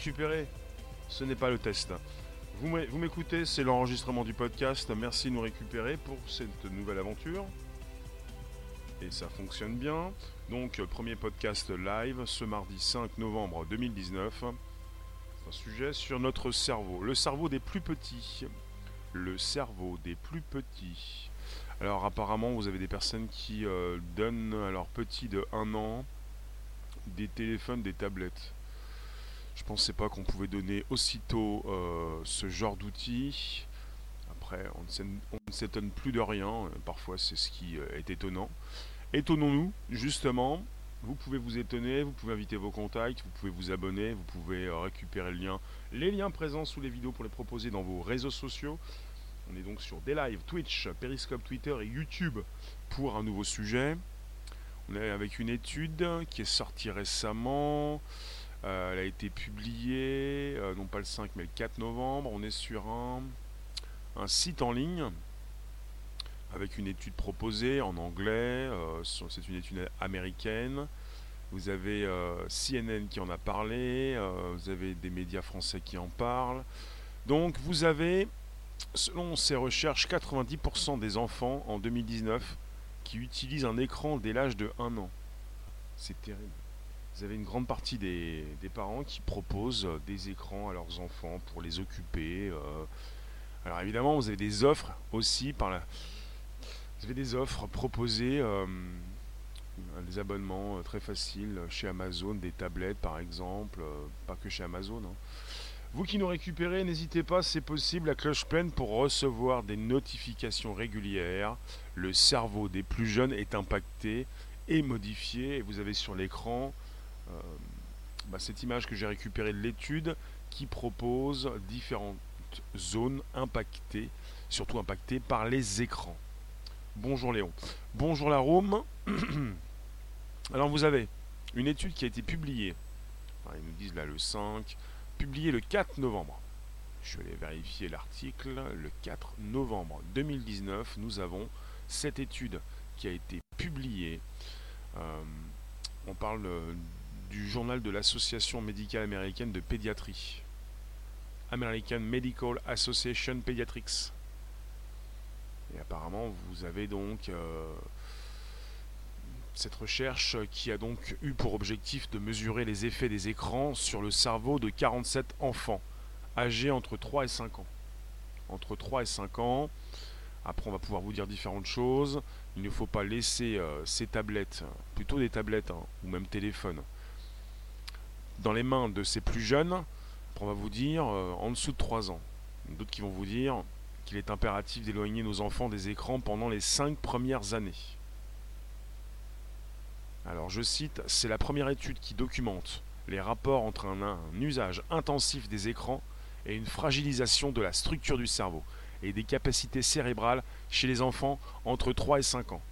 Récupérer. Ce n'est pas le test. Vous m'écoutez, c'est l'enregistrement du podcast. Merci de nous récupérer pour cette nouvelle aventure. Et ça fonctionne bien. Donc, premier podcast live ce mardi 5 novembre 2019. Un sujet sur notre cerveau. Le cerveau des plus petits. Le cerveau des plus petits. Alors, apparemment, vous avez des personnes qui euh, donnent à leurs petits de 1 an des téléphones, des tablettes. Je pensais pas qu'on pouvait donner aussitôt euh, ce genre d'outils. Après, on ne s'étonne plus de rien. Parfois, c'est ce qui euh, est étonnant. Étonnons-nous, justement. Vous pouvez vous étonner, vous pouvez inviter vos contacts, vous pouvez vous abonner, vous pouvez euh, récupérer le lien, les liens présents sous les vidéos pour les proposer dans vos réseaux sociaux. On est donc sur des lives, Twitch, Periscope, Twitter et YouTube pour un nouveau sujet. On est avec une étude qui est sortie récemment. Euh, elle a été publiée, euh, non pas le 5 mais le 4 novembre. On est sur un, site en ligne avec une étude proposée en anglais. Euh, c'est une étude américaine. Vous avez CNN qui en a parlé. vous avez des médias français qui en parlent. Donc vous avez, selon ces recherches, 90% des enfants en 2019 qui utilisent un écran dès l'âge de 1 an. C'est terrible vous avez une grande partie des, parents qui proposent euh, des écrans à leurs enfants pour les occuper. Euh. Alors évidemment, vous avez des offres aussi par la... Vous avez des offres proposées, euh, des abonnements très faciles chez Amazon, des tablettes par exemple, pas que chez Amazon. Hein. Vous qui nous récupérez, n'hésitez pas, c'est possible, la cloche pleine pour recevoir des notifications régulières. Le cerveau des plus jeunes est impacté et modifié. Et vous avez sur l'écran bah, cette image que j'ai récupérée de l'étude qui propose différentes zones impactées, surtout impactées par les écrans. Bonjour Léon. Bonjour la Rome. Alors vous avez une étude qui a été publiée, ils nous disent là le 5, publiée le 4 novembre. Je vais aller vérifier l'article. Le 4 novembre 2019, nous avons cette étude qui a été publiée. Euh, on parle du journal de l'Association médicale américaine de pédiatrie. American Medical Association Pediatrics. Et apparemment, vous avez donc euh, cette recherche qui a donc eu pour objectif de mesurer les effets des écrans sur le cerveau de 47 enfants âgés entre 3 et 5 ans. Entre 3 et 5 ans, après on va pouvoir vous dire différentes choses. Il ne faut pas laisser euh, ces tablettes, plutôt des tablettes hein, ou même téléphones, dans les mains de ces plus jeunes, on va vous dire euh, en dessous de 3 ans. D'autres qui vont vous dire qu'il est impératif d'éloigner nos enfants des écrans pendant les 5 premières années. Alors je cite, c'est la première étude qui documente les rapports entre un, un, usage intensif des écrans et une fragilisation de la structure du cerveau et des capacités cérébrales chez les enfants entre 3 et 5 ans.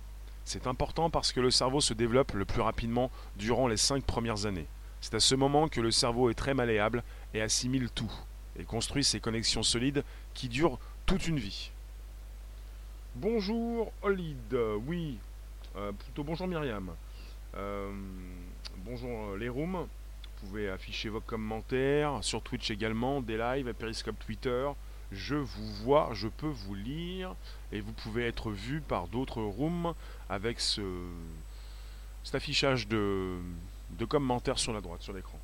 C'est important parce que le cerveau se développe le plus rapidement durant les 5 premières années. C'est à ce moment que le cerveau est très malléable et assimile tout, et construit ces connexions solides qui durent toute une vie. Bonjour Olid, oui, euh, plutôt bonjour Myriam. Euh, bonjour les rooms, vous pouvez afficher vos commentaires sur Twitch également, des lives, à Periscope Twitter. Je vous vois, je peux vous lire, et vous pouvez être vu par d'autres rooms avec ce, cet affichage de, de commentaires sur la droite, sur l'écran.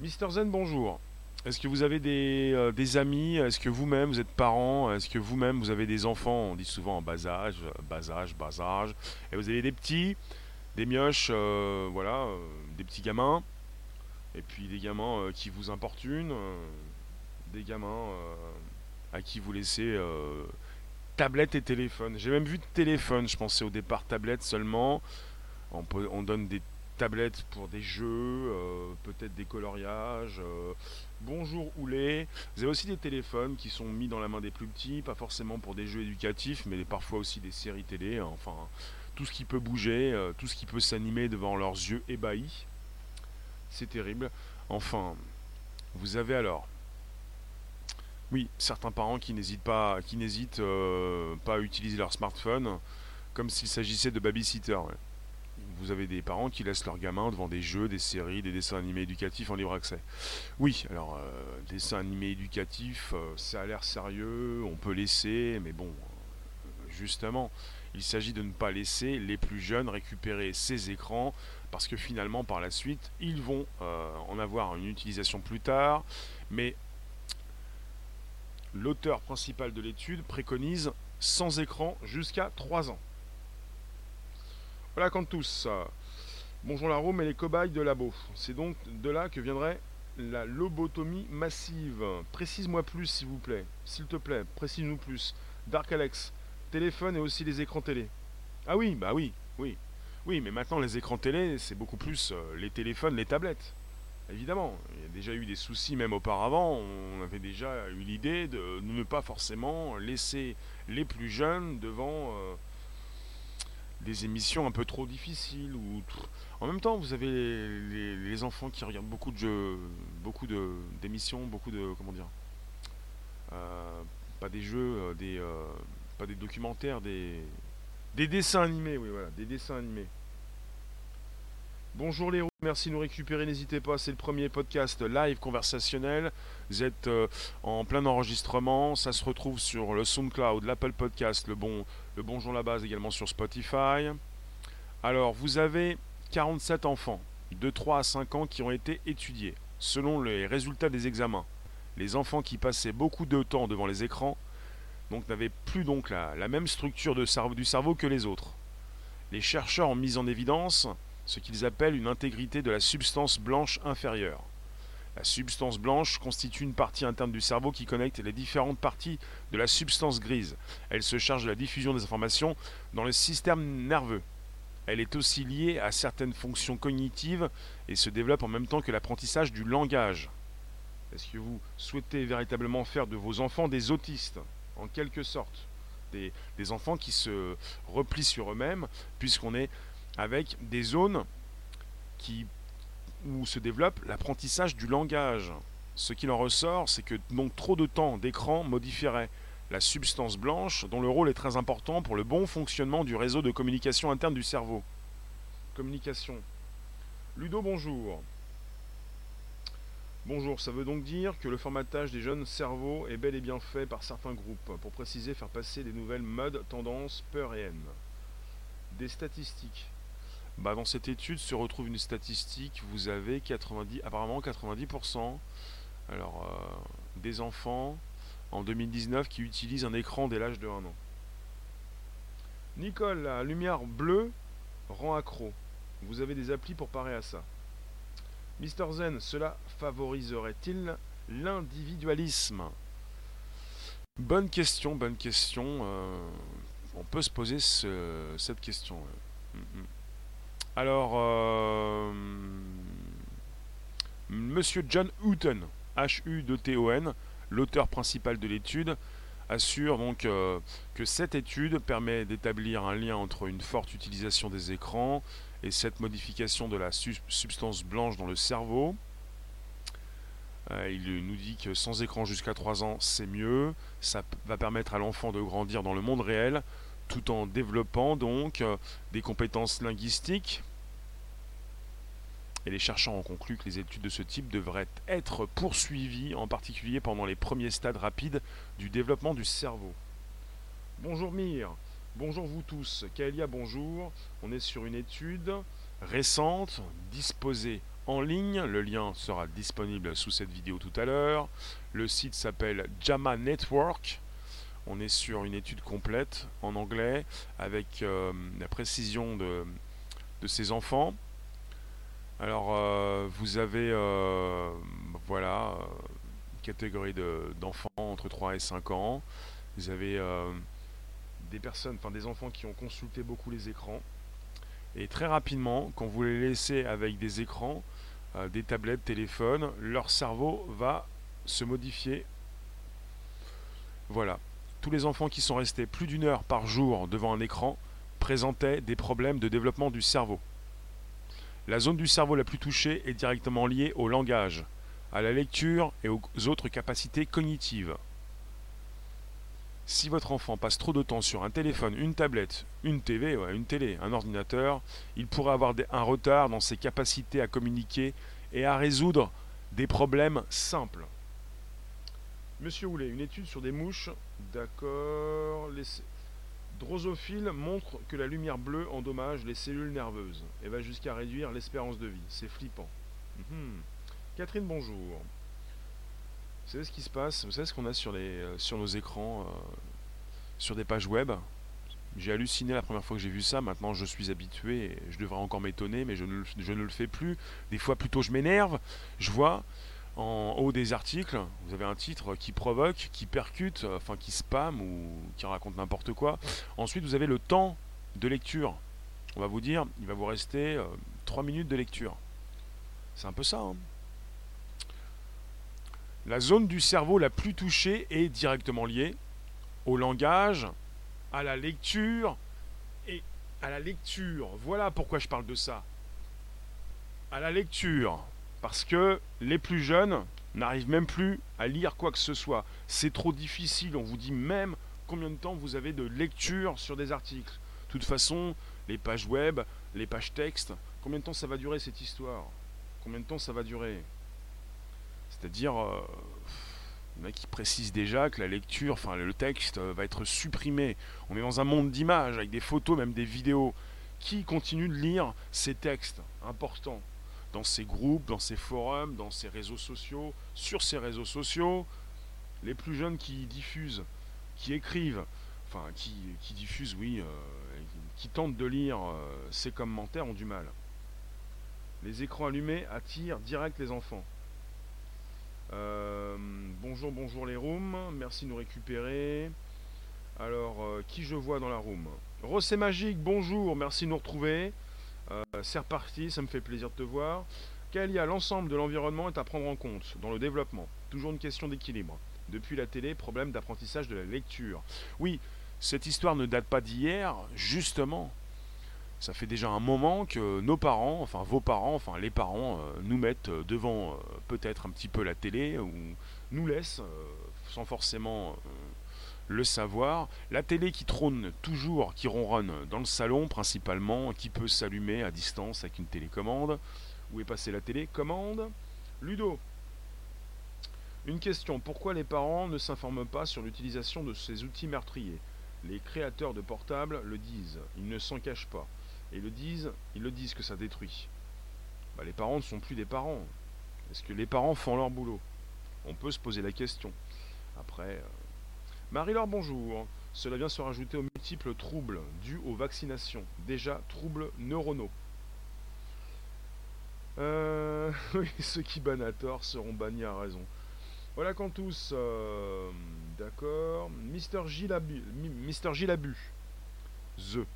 Mister Zen, bonjour. Est-ce que vous avez des, euh, amis? Est-ce que vous-même, vous êtes parents? Est-ce que vous-même, vous avez des enfants? On dit souvent en bas âge, bas âge, bas âge. Et vous avez des petits, des mioches, euh, voilà, euh, des petits gamins. Et puis des gamins qui vous importunent. des gamins à qui vous laissez tablette et téléphone. J'ai même vu de téléphone, je pensais au départ tablette seulement. On donne des tablettes pour des jeux, euh, peut-être des coloriages. Euh, bonjour Oulé. Vous avez aussi des téléphones qui sont mis dans la main des plus petits, pas forcément pour des jeux éducatifs, mais parfois aussi des séries télé. Hein. enfin, tout ce qui peut bouger, euh, tout ce qui peut s'animer devant leurs yeux ébahis. C'est terrible. Enfin, vous avez alors oui, certains parents qui n'hésitent pas, qui n'hésitent pas à utiliser leur smartphone comme s'il s'agissait de babysitter vous avez des parents qui laissent leurs gamins devant des jeux, des séries, des dessins animés éducatifs en libre accès. Oui, alors, euh, dessins animés éducatifs, euh, ça a l'air sérieux, on peut laisser, mais bon, euh, justement, il s'agit de ne pas laisser les plus jeunes récupérer ces écrans, parce que finalement, par la suite, ils vont en avoir une utilisation plus tard, mais l'auteur principal de l'étude préconise sans écran jusqu'à 3 ans. Voilà quand tous. Bonjour la Rome et les cobayes de labo. C'est donc de là que viendrait la lobotomie massive. Précise-moi plus s'il vous plaît. S'il te plaît, précise-nous plus. Dark Alex, téléphone et aussi les écrans télé. Ah oui, bah oui, oui. Oui, mais maintenant les écrans télé, c'est beaucoup plus euh, les téléphones, les tablettes. Évidemment, il y a déjà eu des soucis même auparavant. On avait déjà eu l'idée de ne pas forcément laisser les plus jeunes devant euh, des émissions un peu trop difficiles. Ou en même temps, vous avez les, enfants qui regardent beaucoup de jeux, beaucoup d'émissions, beaucoup de comment dire, euh, pas des jeux, euh, des pas des documentaires, des des dessins animés. Oui, voilà, des dessins animés. Bonjour les roues, merci de nous récupérer, n'hésitez pas, c'est le premier podcast live conversationnel. Vous êtes euh, en plein enregistrement, ça se retrouve sur le SoundCloud, l'Apple Podcast, le bon, le Bonjour la base également sur Spotify. Alors, vous avez 47 enfants de 3 à 5 ans qui ont été étudiés selon les résultats des examens. Les enfants qui passaient beaucoup de temps devant les écrans donc n'avaient plus donc la, même structure du cerveau que les autres. Les chercheurs ont mis en évidence ce qu'ils appellent une intégrité de la substance blanche inférieure. La substance blanche constitue une partie interne du cerveau qui connecte les différentes parties de la substance grise. Elle se charge de la diffusion des informations dans le système nerveux. Elle est aussi liée à certaines fonctions cognitives et se développe en même temps que l'apprentissage du langage. Est-ce que vous souhaitez véritablement faire de vos enfants des autistes, en quelque sorte? Des, enfants qui se replient sur eux-mêmes, puisqu'on est avec des zones qui, où se développe l'apprentissage du langage. Ce qu'il en ressort, c'est que donc trop de temps d'écran modifierait la substance blanche dont le rôle est très important pour le bon fonctionnement du réseau de communication interne du cerveau. Communication. Ludo, bonjour. Bonjour, ça veut donc dire que le formatage des jeunes cerveaux est bel et bien fait par certains groupes, pour préciser faire passer des nouvelles modes, tendances, peur et haine. Des statistiques. Bah, dans cette étude se retrouve une statistique, vous avez 90, apparemment 90% alors, euh, des enfants en 2019 qui utilisent un écran dès l'âge de 1 an. Nicole, la lumière bleue rend accro. Vous avez des applis pour parer à ça. Mister Zen, cela favoriserait-il l'individualisme? Bonne question, bonne question. Euh, on peut se poser cette question. Mm, mm. Alors, euh, Monsieur John Houghton, H-U-T-O-N, l'auteur principal de l'étude, assure donc euh, que cette étude permet d'établir un lien entre une forte utilisation des écrans et cette modification de la substance blanche dans le cerveau. Euh, il nous dit que sans écran jusqu'à 3 ans, c'est mieux. Ça va permettre à l'enfant de grandir dans le monde réel tout en développant donc euh, des compétences linguistiques. Et les chercheurs ont conclu que les études de ce type devraient être poursuivies, en particulier pendant les premiers stades rapides du développement du cerveau. Bonjour Mire, bonjour vous tous, Kaelia bonjour, on est sur une étude récente, disposée en ligne, le lien sera disponible sous cette vidéo tout à l'heure, le site s'appelle JAMA Network, on est sur une étude complète en anglais avec euh, la précision de, ces enfants. Alors euh, vous avez euh, voilà catégorie d'enfants entre 3 et 5 ans. Vous avez des personnes, enfin des enfants qui ont consulté beaucoup les écrans. Et très rapidement, quand vous les laissez avec des écrans, des tablettes, téléphones, leur cerveau va se modifier. Voilà tous les enfants qui sont restés plus d'une heure par jour devant un écran présentaient des problèmes de développement du cerveau. La zone du cerveau la plus touchée est directement liée au langage, à la lecture et aux autres capacités cognitives. Si votre enfant passe trop de temps sur un téléphone, une tablette, une TV, une télé, un ordinateur, il pourrait avoir un retard dans ses capacités à communiquer et à résoudre des problèmes simples. Monsieur Houlet, une étude sur des mouches, d'accord. Les drosophiles montre que la lumière bleue endommage les cellules nerveuses et va jusqu'à réduire l'espérance de vie. C'est flippant. Mhm. Catherine, bonjour. Vous savez ce qui se passe? Vous savez ce qu'on a sur, les, euh, sur nos écrans, euh, sur des pages web? J'ai halluciné la première fois que j'ai vu ça. Maintenant, je suis habitué. Et je devrais encore m'étonner, mais je ne, je ne le fais plus. Des fois, plutôt, je m'énerve. Je vois en haut des articles, vous avez un titre qui provoque, qui percute, enfin qui spam ou qui raconte n'importe quoi. Ensuite, vous avez le temps de lecture. On va vous dire, il va vous rester 3 euh, minutes de lecture. C'est un peu ça. Hein. la zone du cerveau la plus touchée est directement liée au langage, à la lecture et à la lecture. Voilà pourquoi je parle de ça. À la lecture. Parce que les plus jeunes n'arrivent même plus à lire quoi que ce soit. C'est trop difficile. On vous dit même combien de temps vous avez de lecture sur des articles. De toute façon, les pages web, les pages texte, combien de temps ça va durer cette histoire? Combien de temps ça va durer? C'est-à-dire, euh, le mec qui précise déjà que la lecture, enfin le texte euh, va être supprimé. On est dans un monde d'images, avec des photos, même des vidéos. Qui continue de lire ces textes importants? Dans ces groupes, dans ces forums, dans ces réseaux sociaux, sur ces réseaux sociaux, les plus jeunes qui diffusent, qui écrivent, enfin qui, diffusent, oui, euh, qui tentent de lire euh, ces commentaires ont du mal. Les écrans allumés attirent direct les enfants. Euh, bonjour, bonjour les rooms, merci de nous récupérer. Alors, qui je vois dans la room? Rossé Magique, bonjour, merci de nous retrouver. Euh, c'est reparti, ça me fait plaisir de te voir. Kalia, l'ensemble de l'environnement est à prendre en compte dans le développement? Toujours une question d'équilibre. Depuis la télé, problème d'apprentissage de la lecture. Oui, cette histoire ne date pas d'hier, justement. Ça fait déjà un moment que nos parents, enfin vos parents, enfin les parents, euh, nous mettent devant euh, peut-être un petit peu la télé ou nous laissent, sans forcément le savoir. La télé qui trône toujours, qui ronronne dans le salon principalement, qui peut s'allumer à distance avec une télécommande. Où est passée la télécommande? Ludo. Une question, pourquoi les parents ne s'informent pas sur l'utilisation de ces outils meurtriers? Les créateurs de portables le disent, ils ne s'en cachent pas. Et le disent, ils le disent que ça détruit. Bah, les parents ne sont plus des parents. Est-ce que les parents font leur boulot? On peut se poser la question. Après, euh, Marie-Laure, bonjour. Cela vient se rajouter aux multiples troubles dus aux vaccinations, déjà troubles neuronaux. Euh, ceux qui bannent à tort seront bannis à raison. Voilà quand tous. Euh, d'accord. Mister Gilabu. Mister Gilabu. The.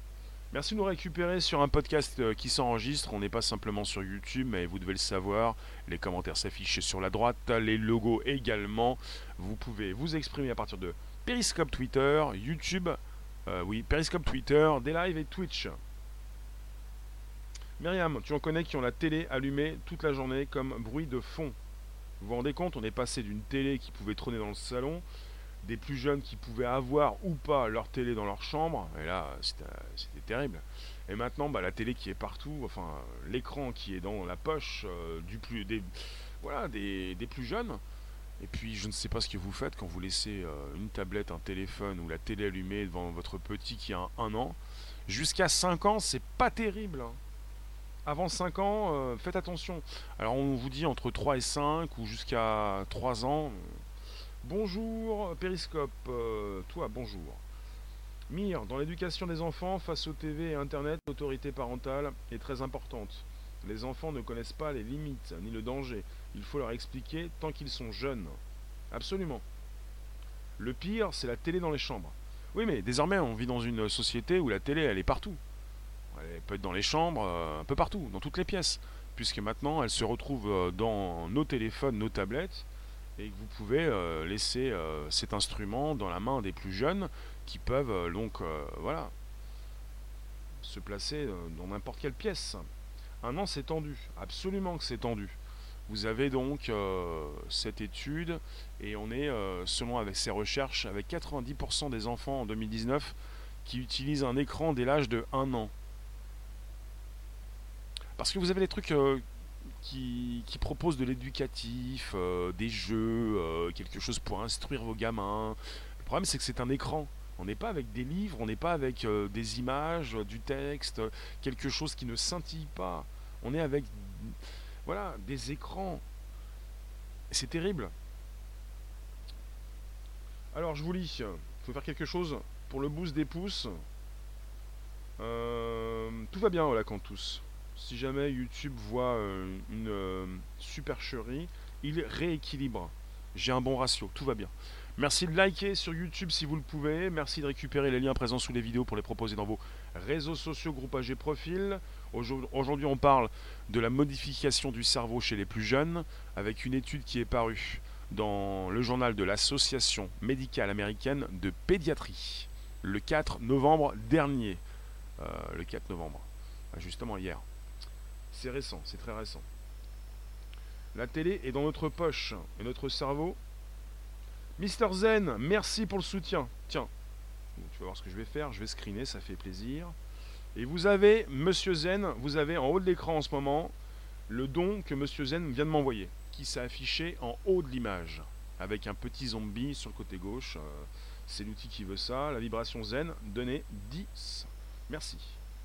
Merci de nous récupérer sur un podcast euh, qui s'enregistre. On n'est pas simplement sur YouTube, mais vous devez le savoir. Les commentaires s'affichent sur la droite, les logos également. Vous pouvez vous exprimer à partir de Periscope Twitter, YouTube, euh, oui, Periscope Twitter, des lives et Twitch. Myriam, tu en connais qui ont la télé allumée toute la journée comme bruit de fond. Vous vous rendez compte, on est passé d'une télé qui pouvait trôner dans le salon, des plus jeunes qui pouvaient avoir ou pas leur télé dans leur chambre, et là c'était terrible. Et maintenant, bah, la télé qui est partout, enfin l'écran qui est dans la poche euh, du plus, des, voilà, des plus jeunes. Et puis je ne sais pas ce que vous faites quand vous laissez euh, une tablette, un téléphone ou la télé allumée devant votre petit qui a un, an. Jusqu'à 5 ans, c'est pas terrible. Hein. Avant 5 ans, euh, faites attention. Alors on vous dit entre 3 et 5 ou jusqu'à 3 ans. Bonjour Périscope, euh, toi bonjour. Mire, dans l'éducation des enfants face aux TV et Internet, l'autorité parentale est très importante. Les enfants ne connaissent pas les limites ni le danger. Il faut leur expliquer tant qu'ils sont jeunes. Absolument. Le pire, c'est la télé dans les chambres. Oui, mais désormais, on vit dans une société où la télé, elle est partout. Elle peut être dans les chambres, euh, un peu partout, dans toutes les pièces. Puisque maintenant, elle se retrouve euh, dans nos téléphones, nos tablettes, et que vous pouvez euh, laisser cet instrument dans la main des plus jeunes qui peuvent donc, voilà, se placer dans n'importe quelle pièce. Un an, c'est tendu. Absolument que c'est tendu. Vous avez donc euh, cette étude et on est, euh, selon avec ces recherches, avec 90% des enfants en 2019 qui utilisent un écran dès l'âge de 1 an. Parce que vous avez des trucs euh, qui, proposent de l'éducatif, des jeux, quelque chose pour instruire vos gamins. Le problème c'est que c'est un écran. On n'est pas avec des livres, on n'est pas avec des images, du texte, quelque chose qui ne scintille pas. On est avec voilà, des écrans. C'est terrible. Alors, je vous lis. Il faut faire quelque chose pour le boost des pouces. Euh, tout va bien, voilà, quand. Si jamais YouTube voit euh, une euh, supercherie, il rééquilibre. J'ai un bon ratio, tout va bien. Merci de liker sur YouTube si vous le pouvez. Merci de récupérer les liens présents sous les vidéos pour les proposer dans vos réseaux sociaux, groupages et profils. Aujourd'hui, on parle de la modification du cerveau chez les plus jeunes avec une étude qui est parue dans le journal de l'Association médicale américaine de pédiatrie le 4 novembre dernier. Euh, le 4 novembre, ah, justement hier. C'est récent, c'est très récent. La télé est dans notre poche et notre cerveau. Mister Zen, merci pour le soutien. Tiens, tu vas voir ce que je vais faire. Je vais screener, ça fait plaisir. Et vous avez, Monsieur Zen, vous avez en haut de l'écran en ce moment le don que Monsieur Zen vient de m'envoyer, qui s'est affiché en haut de l'image, avec un petit zombie sur le côté gauche. Euh, c'est l'outil qui veut ça. La vibration Zen, donnée 10. Merci.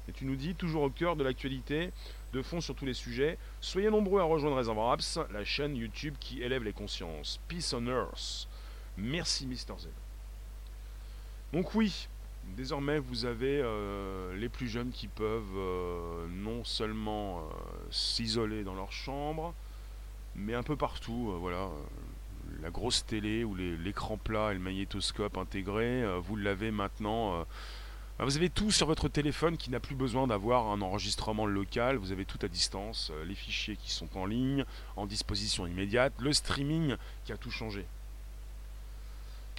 Et tu nous dis, toujours au cœur de l'actualité, de fond sur tous les sujets, soyez nombreux à rejoindre Réservoir Apps, la chaîne YouTube qui élève les consciences. Peace on Earth. Merci Mister Zen. Donc oui, désormais vous avez euh, les plus jeunes qui peuvent euh, non seulement euh, s'isoler dans leur chambre, mais un peu partout, voilà. La grosse télé ou l'écran plat et le magnétoscope intégré, vous l'avez maintenant. Bah, vous avez tout sur votre téléphone qui n'a plus besoin d'avoir un enregistrement local. Vous avez tout à distance, les fichiers qui sont en ligne, en disposition immédiate, le streaming qui a tout changé.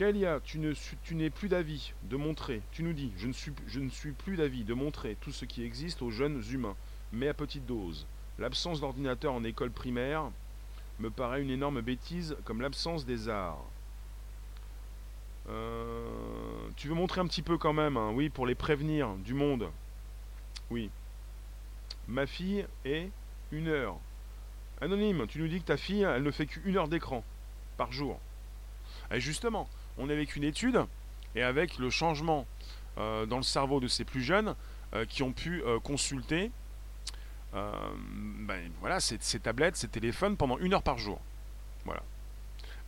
Kalia, tu, n'es plus d'avis de montrer, tu nous dis, je ne suis, je ne suis plus d'avis de montrer tout ce qui existe aux jeunes humains, mais à petite dose. L'absence d'ordinateur en école primaire me paraît une énorme bêtise comme l'absence des arts. Euh, tu veux montrer un petit peu quand même, hein, oui, pour les prévenir du monde. Oui. Ma fille est une heure. Anonyme, tu nous dis que ta fille, elle ne fait qu'une heure d'écran par jour. Et justement, on est avec une étude et avec le changement euh, dans le cerveau de ces plus jeunes euh, qui ont pu euh, consulter ben, voilà, ces, tablettes, ces téléphones pendant une heure par jour. Voilà.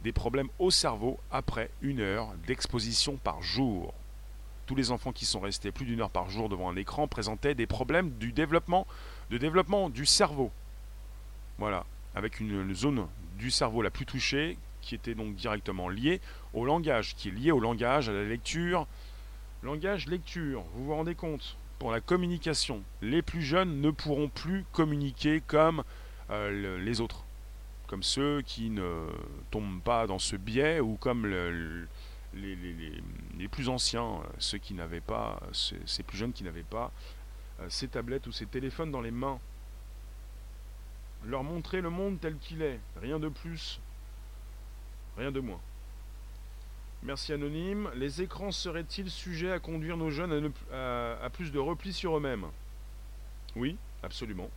Des problèmes au cerveau après une heure d'exposition par jour. Tous les enfants qui sont restés plus d'une heure par jour devant un écran présentaient des problèmes du développement, de développement du cerveau. Voilà, avec une zone du cerveau la plus touchée qui était donc directement lié au langage, qui est lié au langage, à la lecture. Langage-lecture, vous vous rendez compte Pour la communication, les plus jeunes ne pourront plus communiquer comme euh, les autres, comme ceux qui ne tombent pas dans ce biais ou comme les, plus anciens, ceux qui n'avaient pas, ces plus jeunes qui n'avaient pas euh, ces tablettes ou ces téléphones dans les mains. Leur montrer le monde tel qu'il est, rien de plus, Rien de moins. Merci Anonyme. Les écrans seraient-ils sujets à conduire nos jeunes à, plus de repli sur eux-mêmes? Oui, absolument.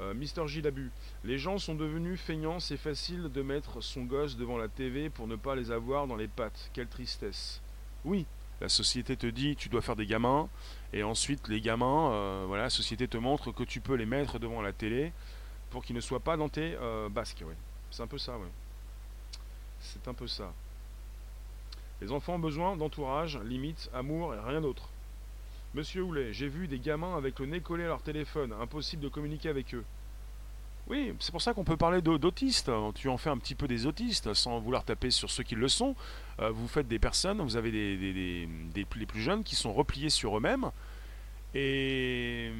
Euh, Mister J d'abus. Les gens sont devenus feignants, c'est facile de mettre son gosse devant la TV pour ne pas les avoir dans les pattes. Quelle tristesse. Oui, la société te dit tu dois faire des gamins, et ensuite les gamins, euh, voilà, la société te montre que tu peux les mettre devant la télé pour qu'ils ne soient pas dans tes euh, basques. C'est un peu ça, oui. C'est un peu ça. Les enfants ont besoin d'entourage, limite, amour et rien d'autre. Monsieur Houlet, j'ai vu des gamins avec le nez collé à leur téléphone, impossible de communiquer avec eux. Oui, c'est pour ça qu'on peut parler d'autistes. Tu en fais un petit peu des autistes, sans vouloir taper sur ceux qui le sont. Euh, vous faites des personnes, vous avez des, les plus jeunes qui sont repliés sur eux-mêmes. Et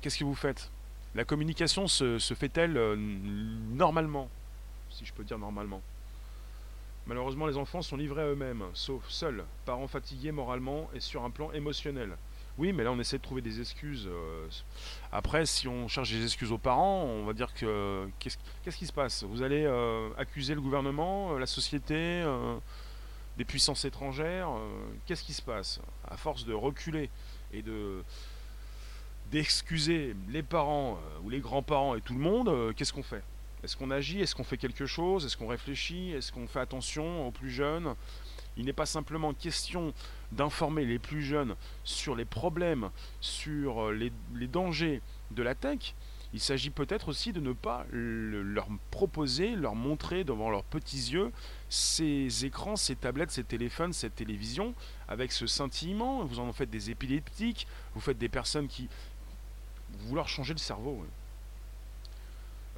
qu'est-ce que vous faites? La communication se, se fait-elle euh, normalement? Si je peux dire normalement. Malheureusement, les enfants sont livrés à eux-mêmes, sauf seuls, parents fatigués moralement et sur un plan émotionnel. Oui, mais là on essaie de trouver des excuses. euh, Après, si on cherche des excuses aux parents, on va dire que qu'est-ce qu'est-ce qui se passe? Vous allez euh, accuser le gouvernement, euh, la société, des puissances étrangères Qu'est-ce qui se passe? À force de reculer et de d'excuser les parents ou les grands-parents et tout le monde, qu'est-ce qu'on fait? Est-ce qu'on agit? Est-ce qu'on fait quelque chose? Est-ce qu'on réfléchit? Est-ce qu'on fait attention aux plus jeunes? Il n'est pas simplement question d'informer les plus jeunes sur les problèmes, sur euh, les, dangers de la tech. Il s'agit peut-être aussi de ne pas le- leur proposer, leur montrer devant leurs petits yeux ces écrans, ces tablettes, ces téléphones, cette télévision, avec ce scintillement. Vous en faites des épileptiques, vous faites des personnes qui, vous leur changez le cerveau.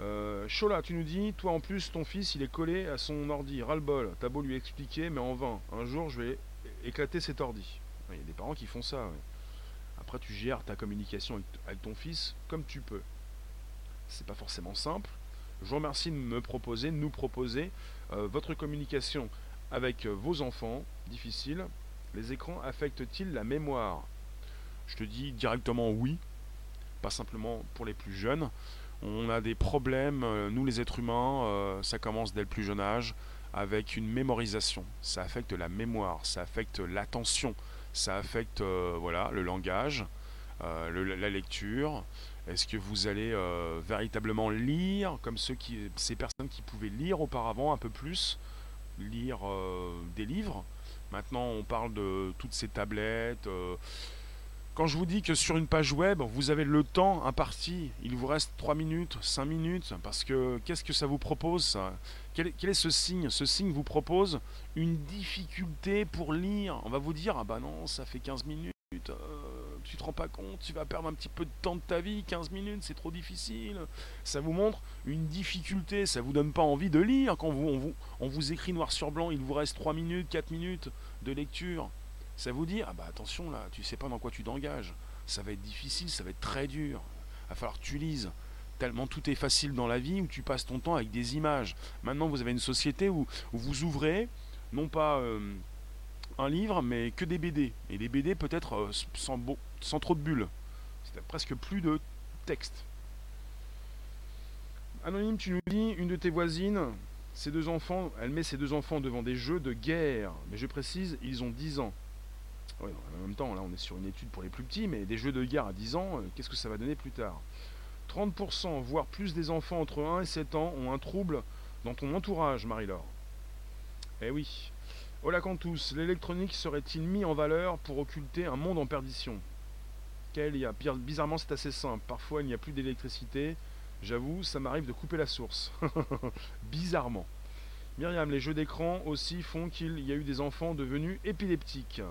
Euh, Chola, tu nous dis, toi en plus, ton fils, il est collé à son ordi, ras-le-bol. T'as beau lui expliquer, mais en vain. Un jour, je vais éclater cet ordi. Il y a des parents qui font ça. Après, tu gères ta communication avec, avec ton fils comme tu peux. C'est pas forcément simple. Je vous remercie de me proposer, de nous proposer euh, votre communication avec euh, vos enfants. Difficile. Les écrans affectent-ils la mémoire? Je te dis directement oui pas simplement pour les plus jeunes. On a des problèmes, euh, nous les êtres humains, euh, ça commence dès le plus jeune âge, avec une mémorisation. Ça affecte la mémoire, ça affecte l'attention, ça affecte euh, voilà, le langage, la lecture. Est-ce que vous allez véritablement lire comme ces personnes qui pouvaient lire auparavant un peu plus, lire des livres? Maintenant, on parle de toutes ces tablettes. Quand je vous dis que sur une page web, vous avez le temps imparti, il vous reste 3 minutes, 5 minutes, parce que qu'est-ce que ça vous propose ça? Quel, est ce signe? Ce signe vous propose une difficulté pour lire. On va vous dire, ah bah non, ça fait 15 minutes, euh, tu te rends pas compte, tu vas perdre un petit peu de temps de ta vie, 15 minutes, c'est trop difficile. Ça vous montre une difficulté, ça vous donne pas envie de lire quand vous, on, vous, on vous écrit noir sur blanc, il vous reste 3 minutes, 4 minutes de lecture. Ça vous dit, ah bah attention là, tu sais pas dans quoi tu t'engages. Ça va être difficile, ça va être très dur. Va falloir que tu lises. Tellement tout est facile dans la vie où tu passes ton temps avec des images. Maintenant, vous avez une société où, vous ouvrez, non pas euh, un livre, mais que des BD. Et des BD peut-être euh, sans, trop de bulles. C'est presque plus de texte. Anonyme, tu nous dis, une de tes voisines, ses deux enfants, elle met ses deux enfants devant des jeux de guerre. Mais je précise, ils ont 10 ans. Ouais, en même temps, là, on est sur une étude pour les plus petits, mais des jeux de guerre à 10 ans, euh, qu'est-ce que ça va donner plus tard? 30%, voire plus des enfants entre 1 et 7 ans ont un trouble dans ton entourage, Marie-Laure. Eh oui. Hola Cantus, l'électronique serait-il mis en valeur pour occulter un monde en perdition? Quel y a Bizarrement, c'est assez simple. Parfois, il n'y a plus d'électricité. J'avoue, ça m'arrive de couper la source. Bizarrement. Myriam, les jeux d'écran aussi font qu'il y a eu des enfants devenus épileptiques.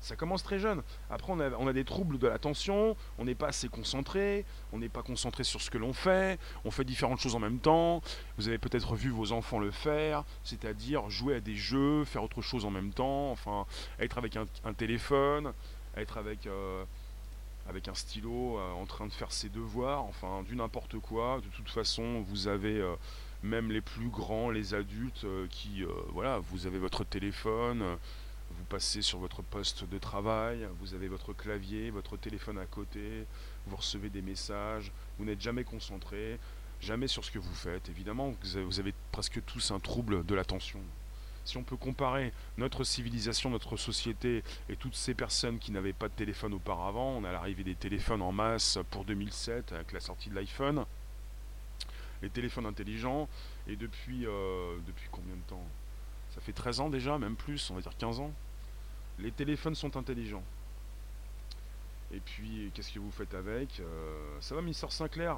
Ça commence très jeune. Après, on a, a des troubles de l'attention, on n'est pas assez concentré, on n'est pas concentré sur ce que l'on fait, on fait différentes choses en même temps. Vous avez peut-être vu vos enfants le faire, c'est-à-dire jouer à des jeux, faire autre chose en même temps, enfin, être avec un, téléphone, être avec, euh, avec un stylo euh, en train de faire ses devoirs, enfin, du n'importe quoi. De toute façon, vous avez. euh, même les plus grands, les adultes, qui, voilà, vous avez votre téléphone, passez sur votre poste de travail, vous avez votre clavier, votre téléphone à côté, vous recevez des messages, vous n'êtes jamais concentré, jamais sur ce que vous faites. Évidemment, vous avez, presque tous un trouble de l'attention. Si on peut comparer notre civilisation, notre société et toutes ces personnes qui n'avaient pas de téléphone auparavant, on a l'arrivée des téléphones en masse pour 2007 avec la sortie de l'iPhone, les téléphones intelligents, et depuis, euh, depuis combien de temps? Ça fait 13 ans déjà, même plus, on va dire 15 ans. Les téléphones sont intelligents. Et puis, qu'est-ce que vous faites avec Euh, Ça va, Mister Sinclair?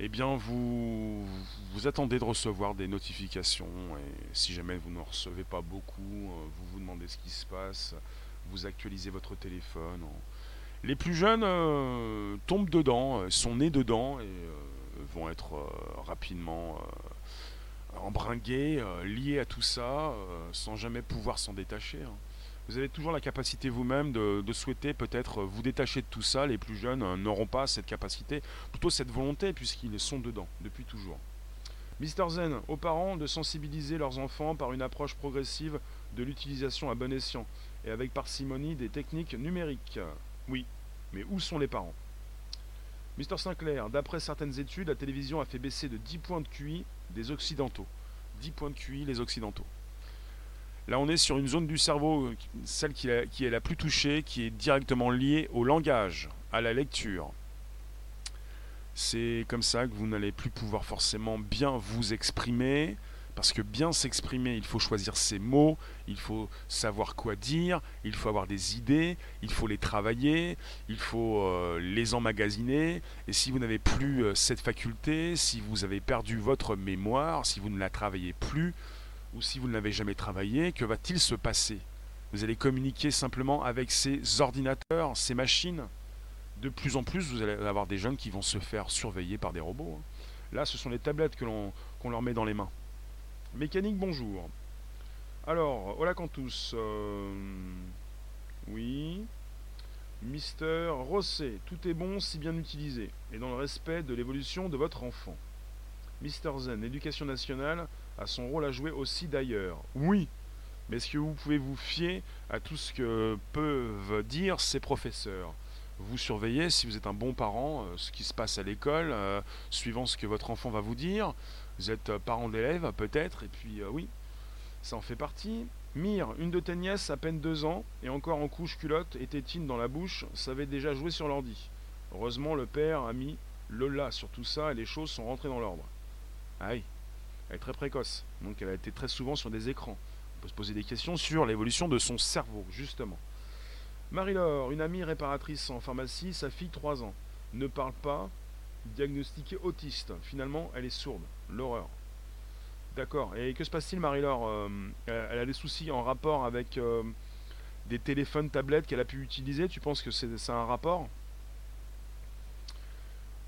Eh bien, vous, vous attendez de recevoir des notifications, et si jamais vous n'en recevez pas beaucoup, euh, vous vous demandez ce qui se passe, vous actualisez votre téléphone. Les plus jeunes euh, tombent dedans, sont nés dedans, et vont être rapidement embringués, liés à tout ça, sans jamais pouvoir s'en détacher. hein. Vous avez toujours la capacité vous-même de, souhaiter peut-être vous détacher de tout ça. Les plus jeunes euh, n'auront pas cette capacité, plutôt cette volonté, puisqu'ils sont dedans depuis toujours. Mister Zen, aux parents de sensibiliser leurs enfants par une approche progressive de l'utilisation à bon escient et avec parcimonie des techniques numériques. Oui, Mais où sont les parents? Mister Sinclair, d'après certaines études, la télévision a fait baisser de 10 points de QI des Occidentaux. 10 points de QI les Occidentaux. Là, on est sur une zone du cerveau, celle qui est la plus touchée, qui est directement liée au langage, à la lecture. C'est comme ça que vous n'allez plus pouvoir forcément bien vous exprimer, parce que bien s'exprimer, il faut choisir ses mots, il faut savoir quoi dire, il faut avoir des idées, il faut les travailler, il faut euh, les emmagasiner. Et si vous n'avez plus euh, cette faculté, si vous avez perdu votre mémoire, si vous ne la travaillez plus, ou si vous ne l'avez jamais travaillé, que va-t-il se passer? Vous allez communiquer simplement avec ces ordinateurs, ces machines? De plus en plus, vous allez avoir des jeunes qui vont se faire surveiller par des robots. Hein. Là, ce sont les tablettes qu'on leur met dans les mains. Mécanique, bonjour. Alors, hola Cantus. Euh, oui. Mister Rosset, tout est bon si bien utilisé et dans le respect de l'évolution de votre enfant. Mister Zen, l'éducation nationale a son rôle à jouer aussi d'ailleurs. Oui, mais est-ce que vous pouvez vous fier à tout ce que peuvent dire ces professeurs Vous surveillez, si vous êtes un bon parent, euh, ce qui se passe à l'école, euh, suivant ce que votre enfant va vous dire. Vous êtes euh, parent d'élève, peut-être, et puis oui, ça en fait partie. Mire, une de tes nièces, à peine deux ans, et encore en couche culotte et tétine dans la bouche, savait déjà jouer sur l'ordi. Heureusement, le père a mis Lola sur tout ça et les choses sont rentrées dans l'ordre. Aïe, elle est très précoce, donc elle a été très souvent sur des écrans. On peut se poser des questions sur l'évolution de son cerveau, justement. Marie-Laure, une amie réparatrice en pharmacie, sa fille 3 ans, ne parle pas, diagnostiquée autiste. Finalement, elle est sourde. L'horreur. D'accord. Et que se passe-t-il, Marie-Laure euh, Elle a des soucis en rapport avec euh, des téléphones, tablettes qu'elle a pu utiliser? Tu penses que c'est un rapport?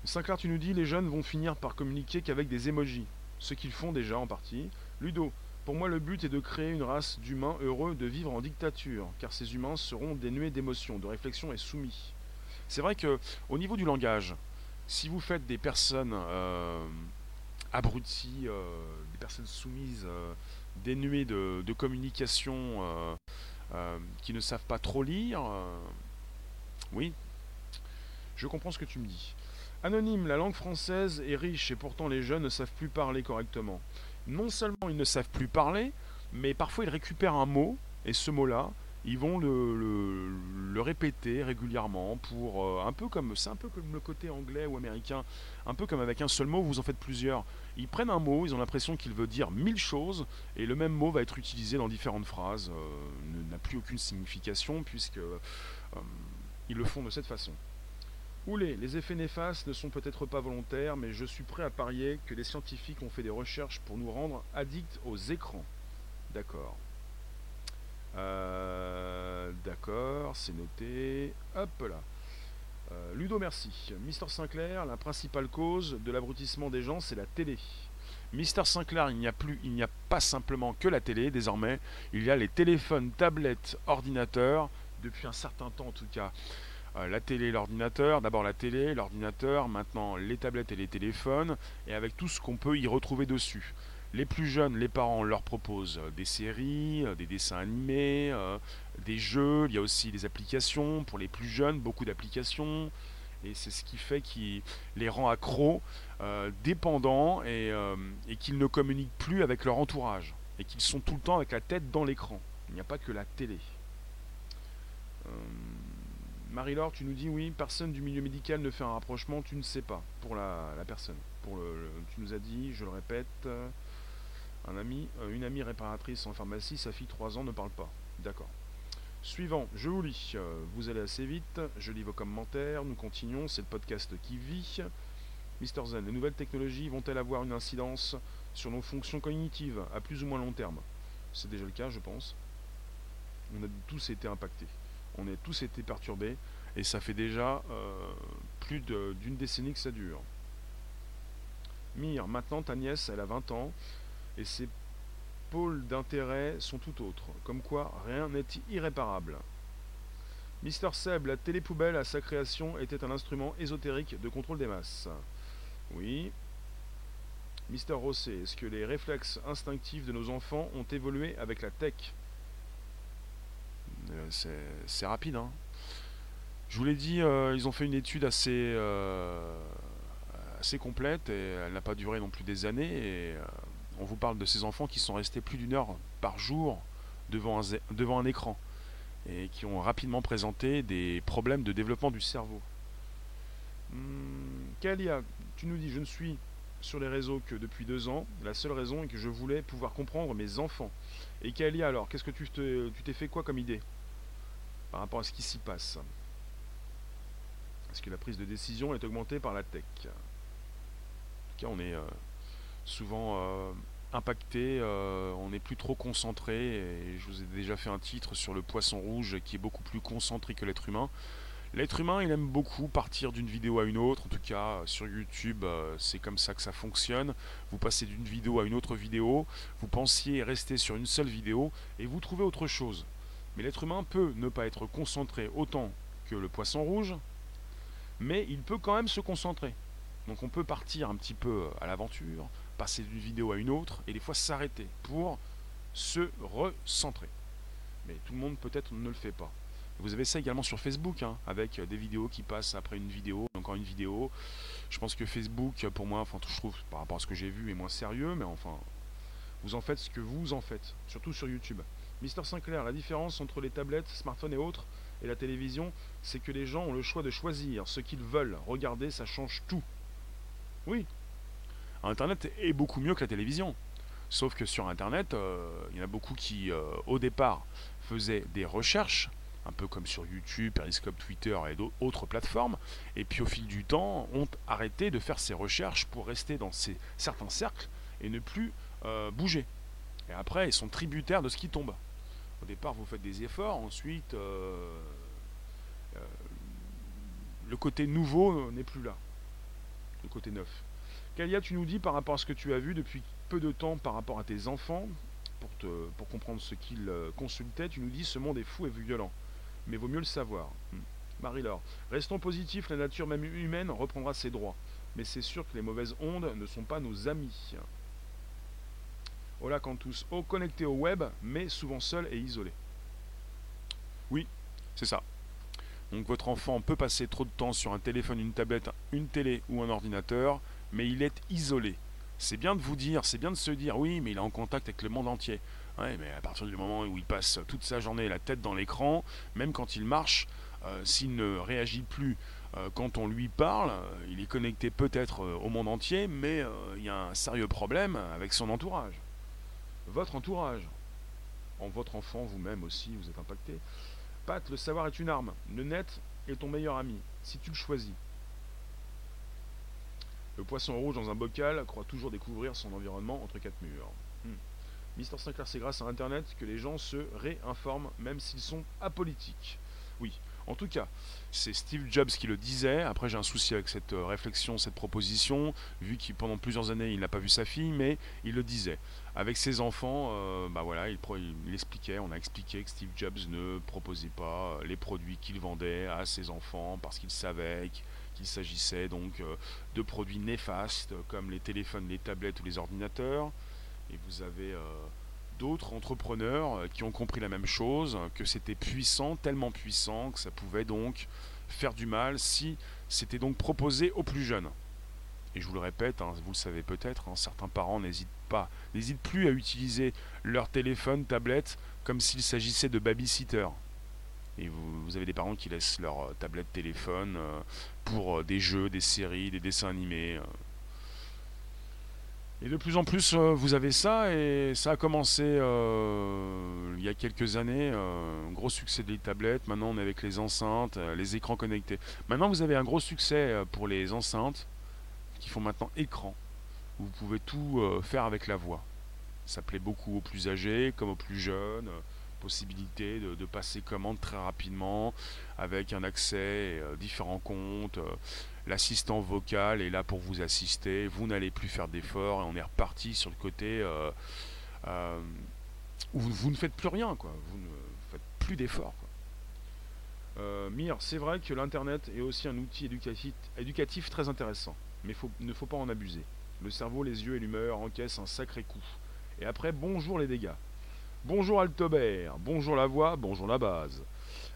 Sinclair, tu nous dis les jeunes vont finir par communiquer qu'avec des emojis ce qu'ils font déjà en partie. Ludo, pour moi le but est de créer une race d'humains heureux de vivre en dictature, car ces humains seront dénués d'émotions, de réflexion et soumis. C'est vrai que au niveau du langage, si vous faites des personnes euh, abruties, euh, des personnes soumises, euh, dénuées de, de communication, qui ne savent pas trop lire, oui, je comprends ce que tu me dis. Anonyme, la langue française est riche et pourtant les jeunes ne savent plus parler correctement. Non seulement ils ne savent plus parler, mais parfois ils récupèrent un mot, et ce mot-là, ils vont le, répéter régulièrement pour euh, un peu comme c'est un peu comme le côté anglais ou américain, un peu comme avec un seul mot vous en faites plusieurs. Ils prennent un mot, ils ont l'impression qu'il veut dire mille choses et le même mot va être utilisé dans différentes phrases, euh, n'a plus aucune signification puisque euh, ils le font de cette façon. Oulé, les effets néfastes ne sont peut-être pas volontaires, mais je suis prêt à parier que les scientifiques ont fait des recherches pour nous rendre addicts aux écrans. D'accord. Euh, d'accord, c'est noté. Hop là. Euh, Ludo, merci. Mister Sinclair, la principale cause de l'abrutissement des gens, c'est la télé. Mister Sinclair, il n'y a plus, il n'y a pas simplement que la télé désormais. Il y a les téléphones, tablettes, ordinateurs, depuis un certain temps en tout cas. Euh, la télé, l'ordinateur, d'abord la télé, l'ordinateur, maintenant les tablettes et les téléphones, et avec tout ce qu'on peut y retrouver dessus. Les plus jeunes, les parents leur proposent des séries, euh, des dessins animés, euh, des jeux, il y a aussi des applications pour les plus jeunes, beaucoup d'applications, et c'est ce qui fait qu'ils les rend accros, dépendants, et qu'ils ne communiquent plus avec leur entourage, et qu'ils sont tout le temps avec la tête dans l'écran. Il n'y a pas que la télé. Marie-Laure, tu nous dis oui, personne du milieu médical ne fait un rapprochement, tu ne sais pas pour la, personne. Pour tu nous as dit, je le répète, un ami, euh, une amie réparatrice en pharmacie, sa fille 3 ans ne parle pas. D'accord. Suivant, je vous lis. Euh, vous allez assez vite, je lis vos commentaires, nous continuons, c'est le podcast qui vit. Mister Zen, les nouvelles technologies vont-elles avoir une incidence sur nos fonctions cognitives à plus ou moins long terme? C'est déjà le cas, je pense. On a tous été impactés on est tous été perturbés et ça fait déjà euh, plus d'une décennie que ça dure. Mire, maintenant ta nièce, elle a 20 ans et ses pôles d'intérêt sont tout autres, comme quoi rien n'est irréparable. Mister Seb, la télépoubelle à sa création était un instrument ésotérique de contrôle des masses. Oui. Mister Rosset, est-ce que les réflexes instinctifs de nos enfants ont évolué avec la tech? C'est rapide. Hein. Je vous l'ai dit, ils ont fait une étude assez, assez complète et elle n'a pas duré non plus des années. On vous parle de ces enfants qui sont restés plus d'une heure par jour devant un, écran et qui ont rapidement présenté des problèmes de développement du cerveau. Hmm, Kalia, tu nous dis, je ne suis sur les réseaux que depuis deux ans. La seule raison est que je voulais pouvoir comprendre mes enfants. Et Kalia, alors, qu'est-ce que tu t'es fait quoi comme idée? Par rapport à ce qui s'y passe Est-ce que la prise de décision est augmentée par la tech En tout cas, on est euh, souvent euh, impacté, euh, on n'est plus trop concentré. Et je vous ai déjà fait un titre sur le poisson rouge qui est beaucoup plus concentré que l'être humain. L'être humain, il aime beaucoup partir d'une vidéo à une autre. En tout cas, sur YouTube, euh, c'est comme ça que ça fonctionne. Vous passez d'une vidéo à une autre vidéo. Vous pensiez rester sur une seule vidéo et vous trouvez autre chose. Mais l'être humain peut ne pas être concentré autant que le poisson rouge, mais il peut quand même se concentrer. Donc on peut partir un petit peu à l'aventure, passer d'une vidéo à une autre et des fois s'arrêter pour se recentrer. Mais tout le monde peut-être ne le fait pas. Vous avez ça également sur Facebook, hein, avec des vidéos qui passent après une vidéo, encore une vidéo. Je pense que Facebook, pour moi, enfin, je trouve, par rapport à ce que j'ai vu, est moins sérieux, mais enfin, vous en faites ce que vous en faites, surtout sur YouTube. Mister Sinclair, la différence entre les tablettes, smartphones et autres, et la télévision, c'est que les gens ont le choix de choisir ce qu'ils veulent. Regardez, ça change tout. Oui, Internet est beaucoup mieux que la télévision. Sauf que sur Internet, euh, il y en a beaucoup qui, euh, au départ, faisaient des recherches, un peu comme sur YouTube, Periscope, Twitter et d'autres plateformes, et puis au fil du temps, ont arrêté de faire ces recherches pour rester dans ces, certains cercles et ne plus euh, bouger. Et après, ils sont tributaires de ce qui tombe. Au départ, vous faites des efforts, ensuite, le côté nouveau n'est plus là. Le côté neuf. Kalia, tu nous dis par rapport à ce que tu as vu depuis peu de temps par rapport à tes enfants, pour, pour comprendre ce qu'ils euh, consultaient, tu nous dis ce monde est fou et violent. Mais vaut mieux le savoir. Hmm. Marie-Laure, restons positifs, la nature même humaine reprendra ses droits. Mais c'est sûr que les mauvaises ondes ne sont pas nos amis. Hola Cantus, oh connecté au web, mais souvent seul et isolé. Oui, c'est ça. Donc votre enfant peut passer trop de temps sur un téléphone, une tablette, une télé ou un ordinateur, mais il est isolé. C'est bien de vous dire, c'est bien de se dire, oui, mais il est en contact avec le monde entier. Ouais, mais à partir du moment où il passe toute sa journée la tête dans l'écran, même quand il marche, euh, s'il ne réagit plus euh, quand on lui parle, euh, il est connecté peut-être au monde entier, mais il y a un sérieux problème avec son entourage. Votre entourage. En votre enfant, vous-même aussi, vous êtes impacté. Pat, le savoir est une arme. Le net est ton meilleur ami, si tu le choisis. Le poisson rouge dans un bocal croit toujours découvrir son environnement entre quatre murs. Mister Sinclair, c'est grâce à Internet que les gens se réinforment, même s'ils sont apolitiques. Oui, en tout cas, c'est Steve Jobs qui le disait. Après, j'ai un souci avec cette euh, réflexion, cette proposition, vu qu'il pendant plusieurs années, il n'a pas vu sa fille, mais il le disait. Avec ses enfants, euh, bah voilà, il, expliquait, on a expliqué que Steve Jobs ne proposait pas euh, les produits qu'il vendait à ses enfants parce qu'il savait il s'agissait donc de produits néfastes comme les téléphones, les tablettes ou les ordinateurs. Et vous avez euh, d'autres entrepreneurs euh, qui ont compris la même chose, que c'était puissant, tellement puissant que ça pouvait donc faire du mal si c'était donc proposé aux plus jeunes. Et je vous le répète, hein, vous le savez peut-être, hein, certains parents n'hésitent pas, n'hésitent plus à utiliser leur téléphone, tablette, comme s'il s'agissait de babysitter. Et vous, avez des parents qui laissent leur euh, tablette téléphone pour des jeux, des séries, des dessins animés. Et de plus en plus, vous avez ça, et ça a commencé il y a quelques années, un gros succès des tablettes, maintenant on est avec les enceintes, les écrans connectés. Maintenant vous avez un gros succès pour les enceintes, qui font maintenant écran, vous pouvez tout faire avec la voix. Ça plaît beaucoup aux plus âgés comme aux plus jeunes possibilité de, passer commande très rapidement avec un accès, euh, différents comptes. Euh, l'assistant vocal est là pour vous assister. Vous n'allez plus faire d'efforts et on est reparti sur le côté euh, où vous, ne faites plus rien, quoi. Vous ne faites plus d'efforts. Mire, c'est vrai que l'Internet est aussi un outil éducatif, éducatif très intéressant, mais il ne faut pas en abuser. Le cerveau, les yeux et l'humeur encaissent un sacré coup. Et après, bonjour les dégâts. Bonjour Altobert, bonjour la voix, bonjour la base.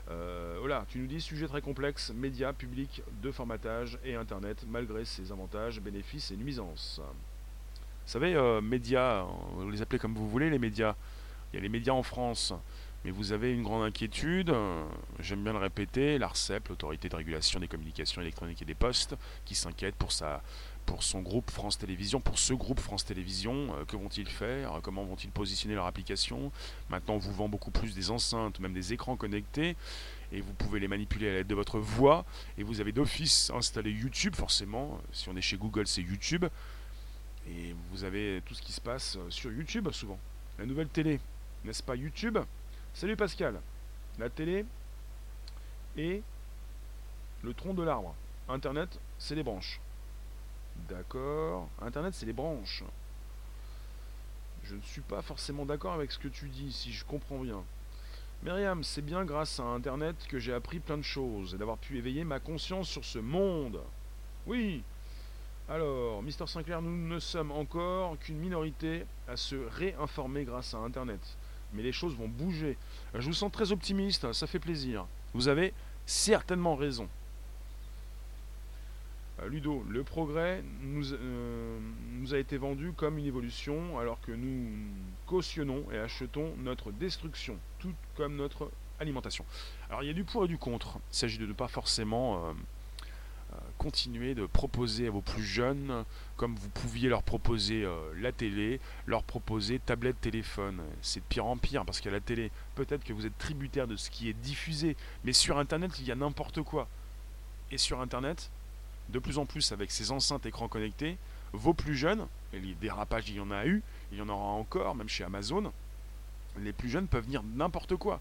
Euh, voilà, tu nous dis sujet très complexe, médias, public, de formatage et Internet, malgré ses avantages, bénéfices et nuisances. Vous savez, euh, médias, vous les appelez comme vous voulez, les médias. Il y a les médias en France, mais vous avez une grande inquiétude, euh, j'aime bien le répéter, l'ARCEP, l'autorité de régulation des communications électroniques et des postes, qui s'inquiète pour sa pour son groupe France Télévisions, pour ce groupe France Télévisions, euh, que vont-ils faire Comment vont-ils positionner leur application? Maintenant, on vous vend beaucoup plus des enceintes, même des écrans connectés, et vous pouvez les manipuler à l'aide de votre voix, et vous avez d'office installé YouTube, forcément, si on est chez Google, c'est YouTube, et vous avez tout ce qui se passe euh, sur YouTube, souvent. La nouvelle télé, n'est-ce pas YouTube? Salut Pascal La télé et le tronc de l'arbre. Internet, c'est les branches. D'accord. Internet, c'est les branches. Je ne suis pas forcément d'accord avec ce que tu dis, si je comprends bien. Myriam, c'est bien grâce à Internet que j'ai appris plein de choses et d'avoir pu éveiller ma conscience sur ce monde. Oui. Alors, Mister Sinclair, nous ne sommes encore qu'une minorité à se réinformer grâce à Internet. Mais les choses vont bouger. Je vous sens très optimiste, ça fait plaisir. Vous avez certainement raison. Euh, Ludo, le progrès euh, nous, a été vendu comme une évolution alors que nous cautionnons et achetons notre destruction, tout comme notre alimentation. Alors il y a du pour et du contre. Il s'agit de ne pas forcément euh, continuer de proposer à vos plus jeunes, comme vous pouviez leur proposer la télé, leur proposer tablette, téléphone. C'est pire en pire parce qu'à la télé, peut-être que vous êtes tributaire de ce qui est diffusé, mais sur Internet, il y a n'importe quoi. Et sur Internet, de plus en plus avec ces enceintes écrans connectés, vos plus jeunes, et les dérapages il y en a eu, il y en aura encore, même chez Amazon, les plus jeunes peuvent dire n'importe quoi,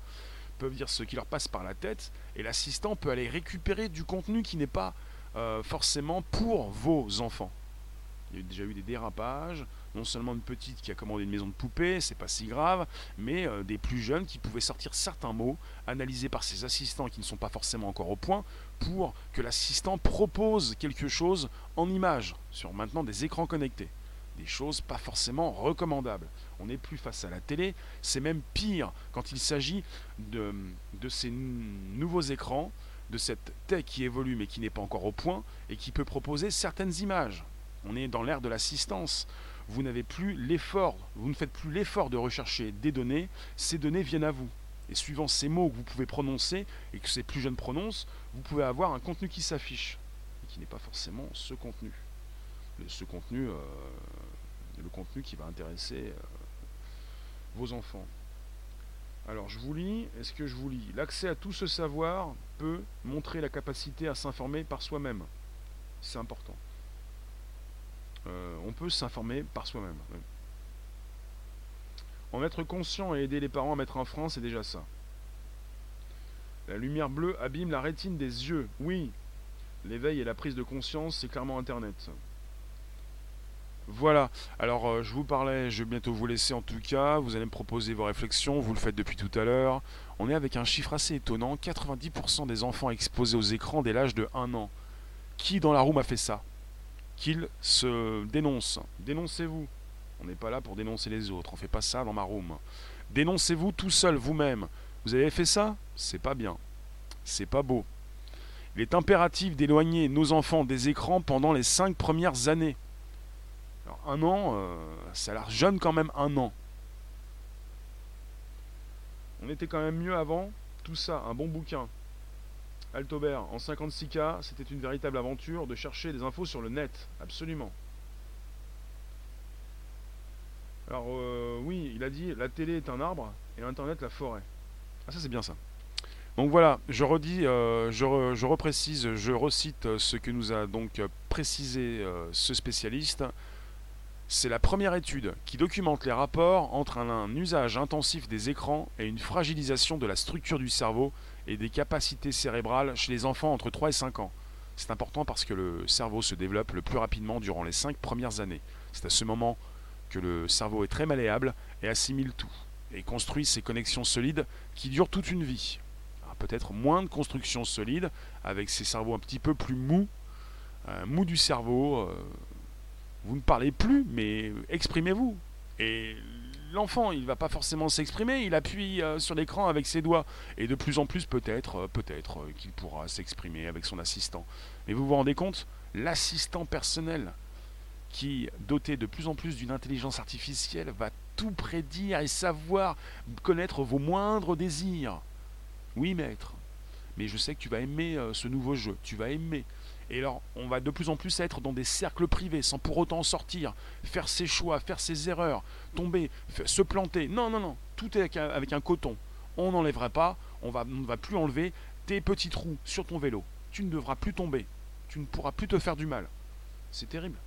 peuvent dire ce qui leur passe par la tête, et l'assistant peut aller récupérer du contenu qui n'est pas euh, forcément pour vos enfants. Il y a déjà eu des dérapages, non seulement une petite qui a commandé une maison de poupée, c'est pas si grave, mais euh, des plus jeunes qui pouvaient sortir certains mots analysés par ces assistants qui ne sont pas forcément encore au point pour que l'assistant propose quelque chose en image sur maintenant des écrans connectés. Des choses pas forcément recommandables. On n'est plus face à la télé, c'est même pire quand il s'agit de, de ces nouveaux écrans, de cette tech qui évolue mais qui n'est pas encore au point et qui peut proposer certaines images. On est dans l'ère de l'assistance. Vous n'avez plus l'effort, vous ne faites plus l'effort de rechercher des données, ces données viennent à vous. Et suivant ces mots que vous pouvez prononcer et que ces plus jeunes prononcent, vous pouvez avoir un contenu qui s'affiche et qui n'est pas forcément ce contenu. ce contenu, euh, le contenu qui va intéresser euh, vos enfants. Alors je vous lis, est-ce que je vous lis? L'accès à tout ce savoir peut montrer la capacité à s'informer par soi-même. C'est important. Euh, on peut s'informer par soi-même. En être conscient et aider les parents à mettre un frein, c'est déjà ça. La lumière bleue abîme la rétine des yeux. Oui, l'éveil et la prise de conscience, c'est clairement Internet. Voilà, alors euh, je vous parlais, je vais bientôt vous laisser en tout cas, vous allez me proposer vos réflexions, vous le faites depuis tout à l'heure. On est avec un chiffre assez étonnant, 90% des enfants exposés aux écrans dès l'âge de 1 an. Qui dans la room a fait ça? Qu'il se dénonce. Dénoncez-vous. On n'est pas là pour dénoncer les autres. On ne fait pas ça dans ma room. Dénoncez-vous tout seul, vous-même. Vous avez fait ça? C'est pas bien. C'est pas beau. Il est impératif d'éloigner nos enfants des écrans pendant les cinq premières années. Alors, un an, euh, ça a l'air jeune quand même, un an. On était quand même mieux avant. Tout ça, un bon bouquin, Altobert, en 56K, c'était une véritable aventure de chercher des infos sur le net, absolument. Alors euh, oui, il a dit la télé est un arbre et Internet la forêt. Ah ça c'est bien ça. Donc voilà, je redis, euh, je, je, reprécise, je recite ce que nous a donc précisé euh, ce spécialiste. C'est la première étude qui documente les rapports entre un usage intensif des écrans et une fragilisation de la structure du cerveau et des capacités cérébrales chez les enfants entre 3 et 5 ans. C'est important parce que le cerveau se développe le plus rapidement durant les 5 premières années. C'est à ce moment que le cerveau est très malléable et assimile tout, et construit ses connexions solides qui durent toute une vie. Peut-être moins de constructions solides, avec ces cerveaux un petit peu plus mous, euh, mous du cerveau. Euh, vous ne parlez plus, mais exprimez-vous. Et l'enfant, il va pas forcément s'exprimer, il appuie euh, sur l'écran avec ses doigts. Et de plus en plus, peut-être, euh, peut-être qu'il pourra s'exprimer avec son assistant. Mais vous vous rendez compte L'assistant personnel, qui, doté de plus en plus d'une intelligence artificielle, va tout prédire et savoir connaître vos moindres désirs. Oui, maître. Mais je sais que tu vas aimer ce nouveau jeu. Tu vas aimer. Et alors, on va de plus en plus être dans des cercles privés, sans pour autant sortir, faire ses choix, faire ses erreurs, tomber, se planter. Non, non, non, tout est avec un, coton. On n'enlèvera pas, on, va, ne va plus enlever tes petits trous sur ton vélo. Tu ne devras plus tomber. Tu ne pourras plus te faire du mal. C'est terrible.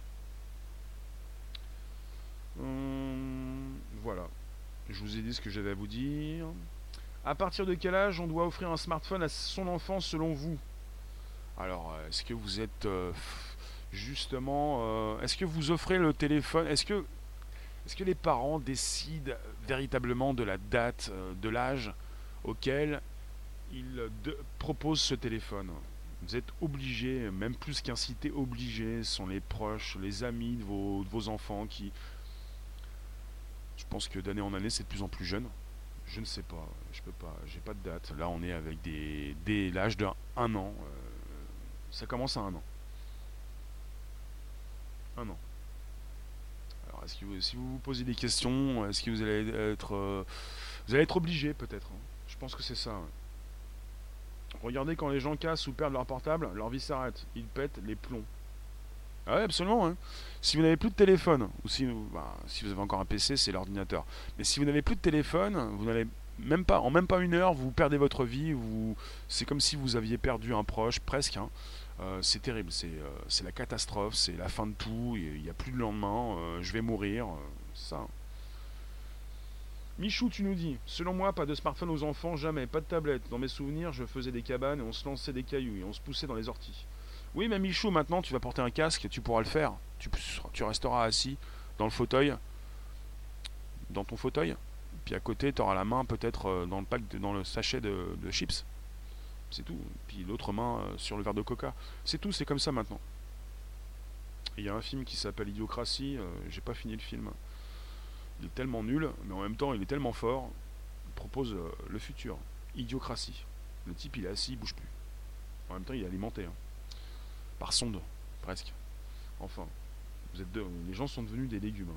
Hum, voilà. Je vous ai dit ce que j'avais à vous dire. À partir de quel âge on doit offrir un smartphone à son enfant selon vous? Alors, euh, est-ce que vous êtes euh, justement, euh, est-ce que vous offrez le téléphone Est-ce que, est-ce que les parents décident véritablement de la date, de l'âge auquel ils proposent ce téléphone? Vous êtes obligé, même plus qu'incité, obligé, sont les proches, les amis de vos, enfants qui, pense que d'année en année, c'est de plus en plus jeune. Je ne sais pas, je peux pas, j'ai pas de date. Là, on est avec des, dès l'âge d'un an. Ça commence à un an. Un an. Alors, est-ce que vous, si vous vous posez des questions, est-ce que vous allez être, euh, vous allez être obligé peut-être hein. Je pense que c'est ça. Regardez quand les gens cassent ou perdent leur portable, leur vie s'arrête. Ils pètent les plombs. Ah ouais, absolument. Hein. Si vous n'avez plus de téléphone, ou si, bah, vous avez encore un PC, c'est l'ordinateur. Mais si vous n'avez plus de téléphone, vous n'allez même pas, en même pas une heure, vous perdez votre vie. Vous, c'est comme si vous aviez perdu un proche, presque. Hein. Euh, c'est terrible, euh, c'est, la catastrophe, c'est la fin de tout. Il n'y a plus de lendemain. Euh, je vais mourir. ça. Michou, tu nous dis, selon moi, pas de smartphone aux enfants, jamais, pas de tablette. Dans mes souvenirs, je faisais des cabanes et on se lançait des cailloux et on se poussait dans les orties. Oui, mais Michou, maintenant, tu vas porter un casque, tu pourras le faire. Tu, resteras assis dans le fauteuil, dans ton fauteuil, puis à côté, tu auras la main peut-être euh, dans le pack, dans le sachet de, chips. C'est tout. Puis l'autre main euh, sur le verre de coca. C'est tout, c'est comme ça maintenant. Il y a un film qui s'appelle Idiocratie. Euh, j'ai pas fini le film. Il est tellement nul, mais en même temps, il est tellement fort. Il propose le futur. Idiocratie. Le type, il est assis, il bouge plus. En même temps, il est alimenté. Hein. Par sonde, presque. Enfin, vous êtes deux. Les gens sont devenus des légumes.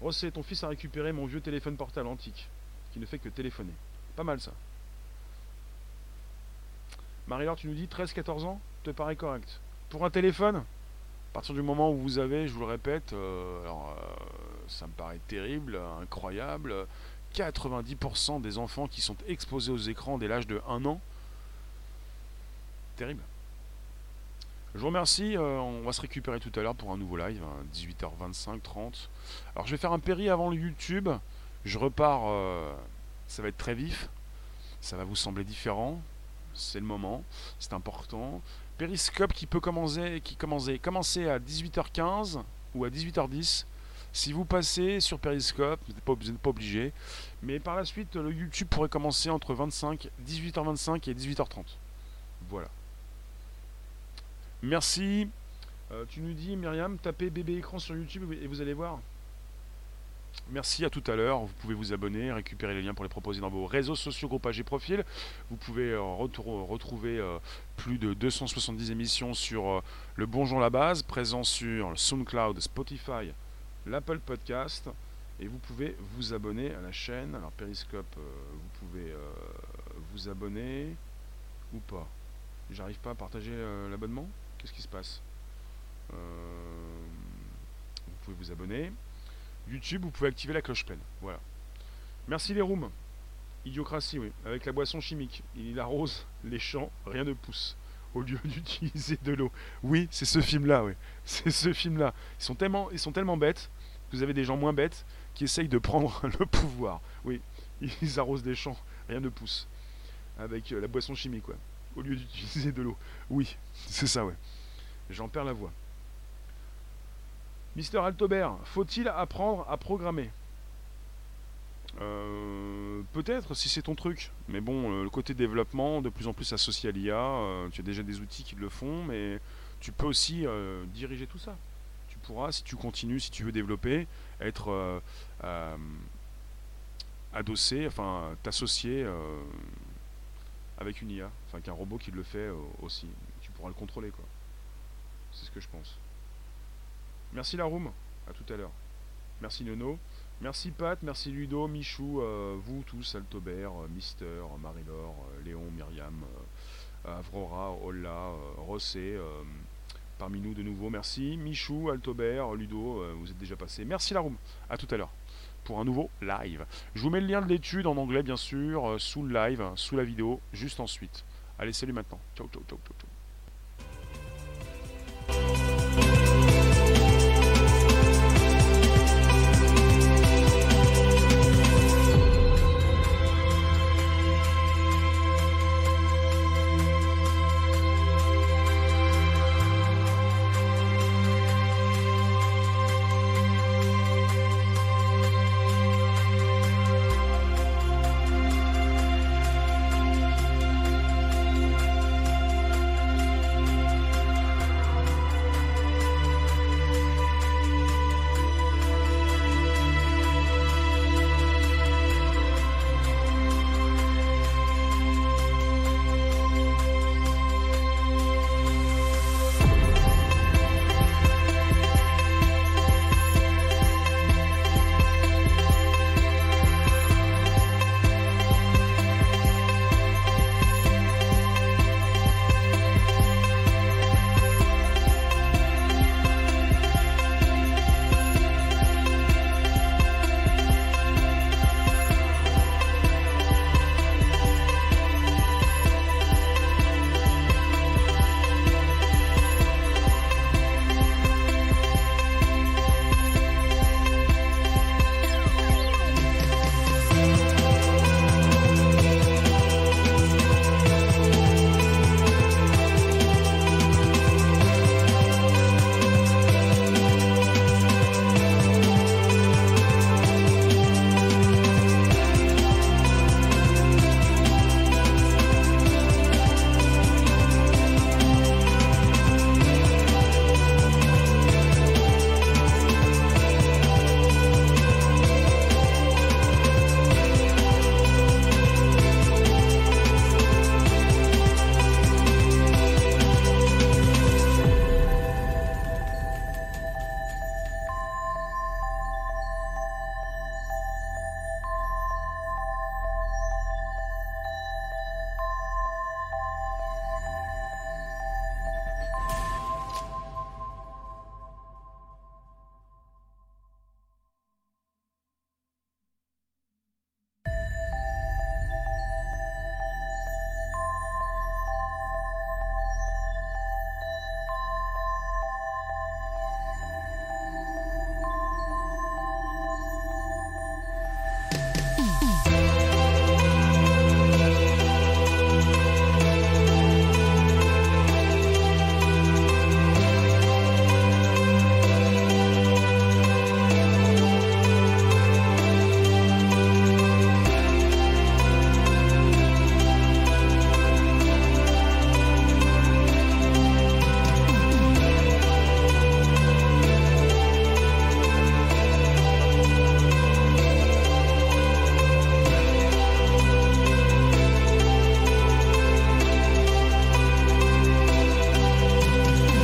Rossé, ton fils a récupéré mon vieux téléphone portable antique, qui ne fait que téléphoner. Pas mal ça. Marie-Laure, tu nous dis 13-14 ans Te paraît correct. Pour un téléphone À partir du moment où vous avez, je vous le répète, euh, alors, euh, ça me paraît terrible, incroyable, 90% des enfants qui sont exposés aux écrans dès l'âge de 1 an. Terrible. Je vous remercie. Euh, on va se récupérer tout à l'heure pour un nouveau live, 18h25, hein, 30. Alors je vais faire un péri avant le YouTube. Je repars. Euh, ça va être très vif. Ça va vous sembler différent. C'est le moment. C'est important. Périscope qui peut commencer, qui commencer, commencer à 18h15 ou à 18h10. Si vous passez sur Periscope, vous n'êtes pas, pas, obligé. Mais par la suite, le YouTube pourrait commencer entre 25, 18h25 et 18h30. Voilà. Merci. Euh, tu nous dis, Myriam, tapez bébé écran sur YouTube et vous allez voir. Merci, à tout à l'heure. Vous pouvez vous abonner, récupérer les liens pour les proposer dans vos réseaux sociaux, groupages et profils. Vous pouvez euh, retrouver euh, plus de 270 émissions sur Le Bonjour la Base, présent sur SoundCloud, Spotify, l'Apple Podcast. Et vous pouvez vous abonner à la chaîne. Alors, Periscope, vous pouvez vous abonner ou pas. J'arrive pas à partager l'abonnement? Qu'est-ce qui se passe euh, Vous pouvez vous abonner. YouTube, vous pouvez activer la cloche pleine. Voilà. Merci les rooms. Idiocratie, oui. Avec la boisson chimique. Il arrose les champs, rien ne pousse. Au lieu d'utiliser de l'eau. Oui, c'est ce film-là, oui. C'est ce film-là. Ils sont tellement, ils sont tellement bêtes. Vous avez des gens moins bêtes qui essayent de prendre le pouvoir. Oui, ils arrosent des champs, rien ne pousse. Avec euh, la boisson chimique, quoi au lieu d'utiliser de l'eau. Oui, c'est ça, ouais. J'en perds la voix. Mister Altobert, faut-il apprendre à programmer? Euh, Peut-être si c'est ton truc. Mais bon, euh, le côté développement, de plus en plus associé à l'IA, euh, tu as déjà des outils qui le font, mais tu peux aussi diriger tout ça. Tu pourras, si tu continues, si tu veux développer, être adossé, enfin t'associer avec une IA, enfin qu'un robot qui le fait aussi. Tu pourras le contrôler quoi. C'est ce que je pense. Merci la room, à tout à l'heure. Merci Nono. Merci Pat, merci Ludo, Michou, euh, vous tous, Altobert, euh, Mister, Marie-Laure, euh, Léon, Myriam, Avrora, Olla, Rossé, parmi nous de nouveau. Merci Michou, Altobert, Ludo, vous êtes déjà passés. Merci la room, à tout à l'heure pour un nouveau live. Je vous mets le lien de l'étude en anglais bien sûr, sous le live, sous la vidéo, juste ensuite. Allez, salut maintenant. Ciao, ciao, ciao, ciao, ciao.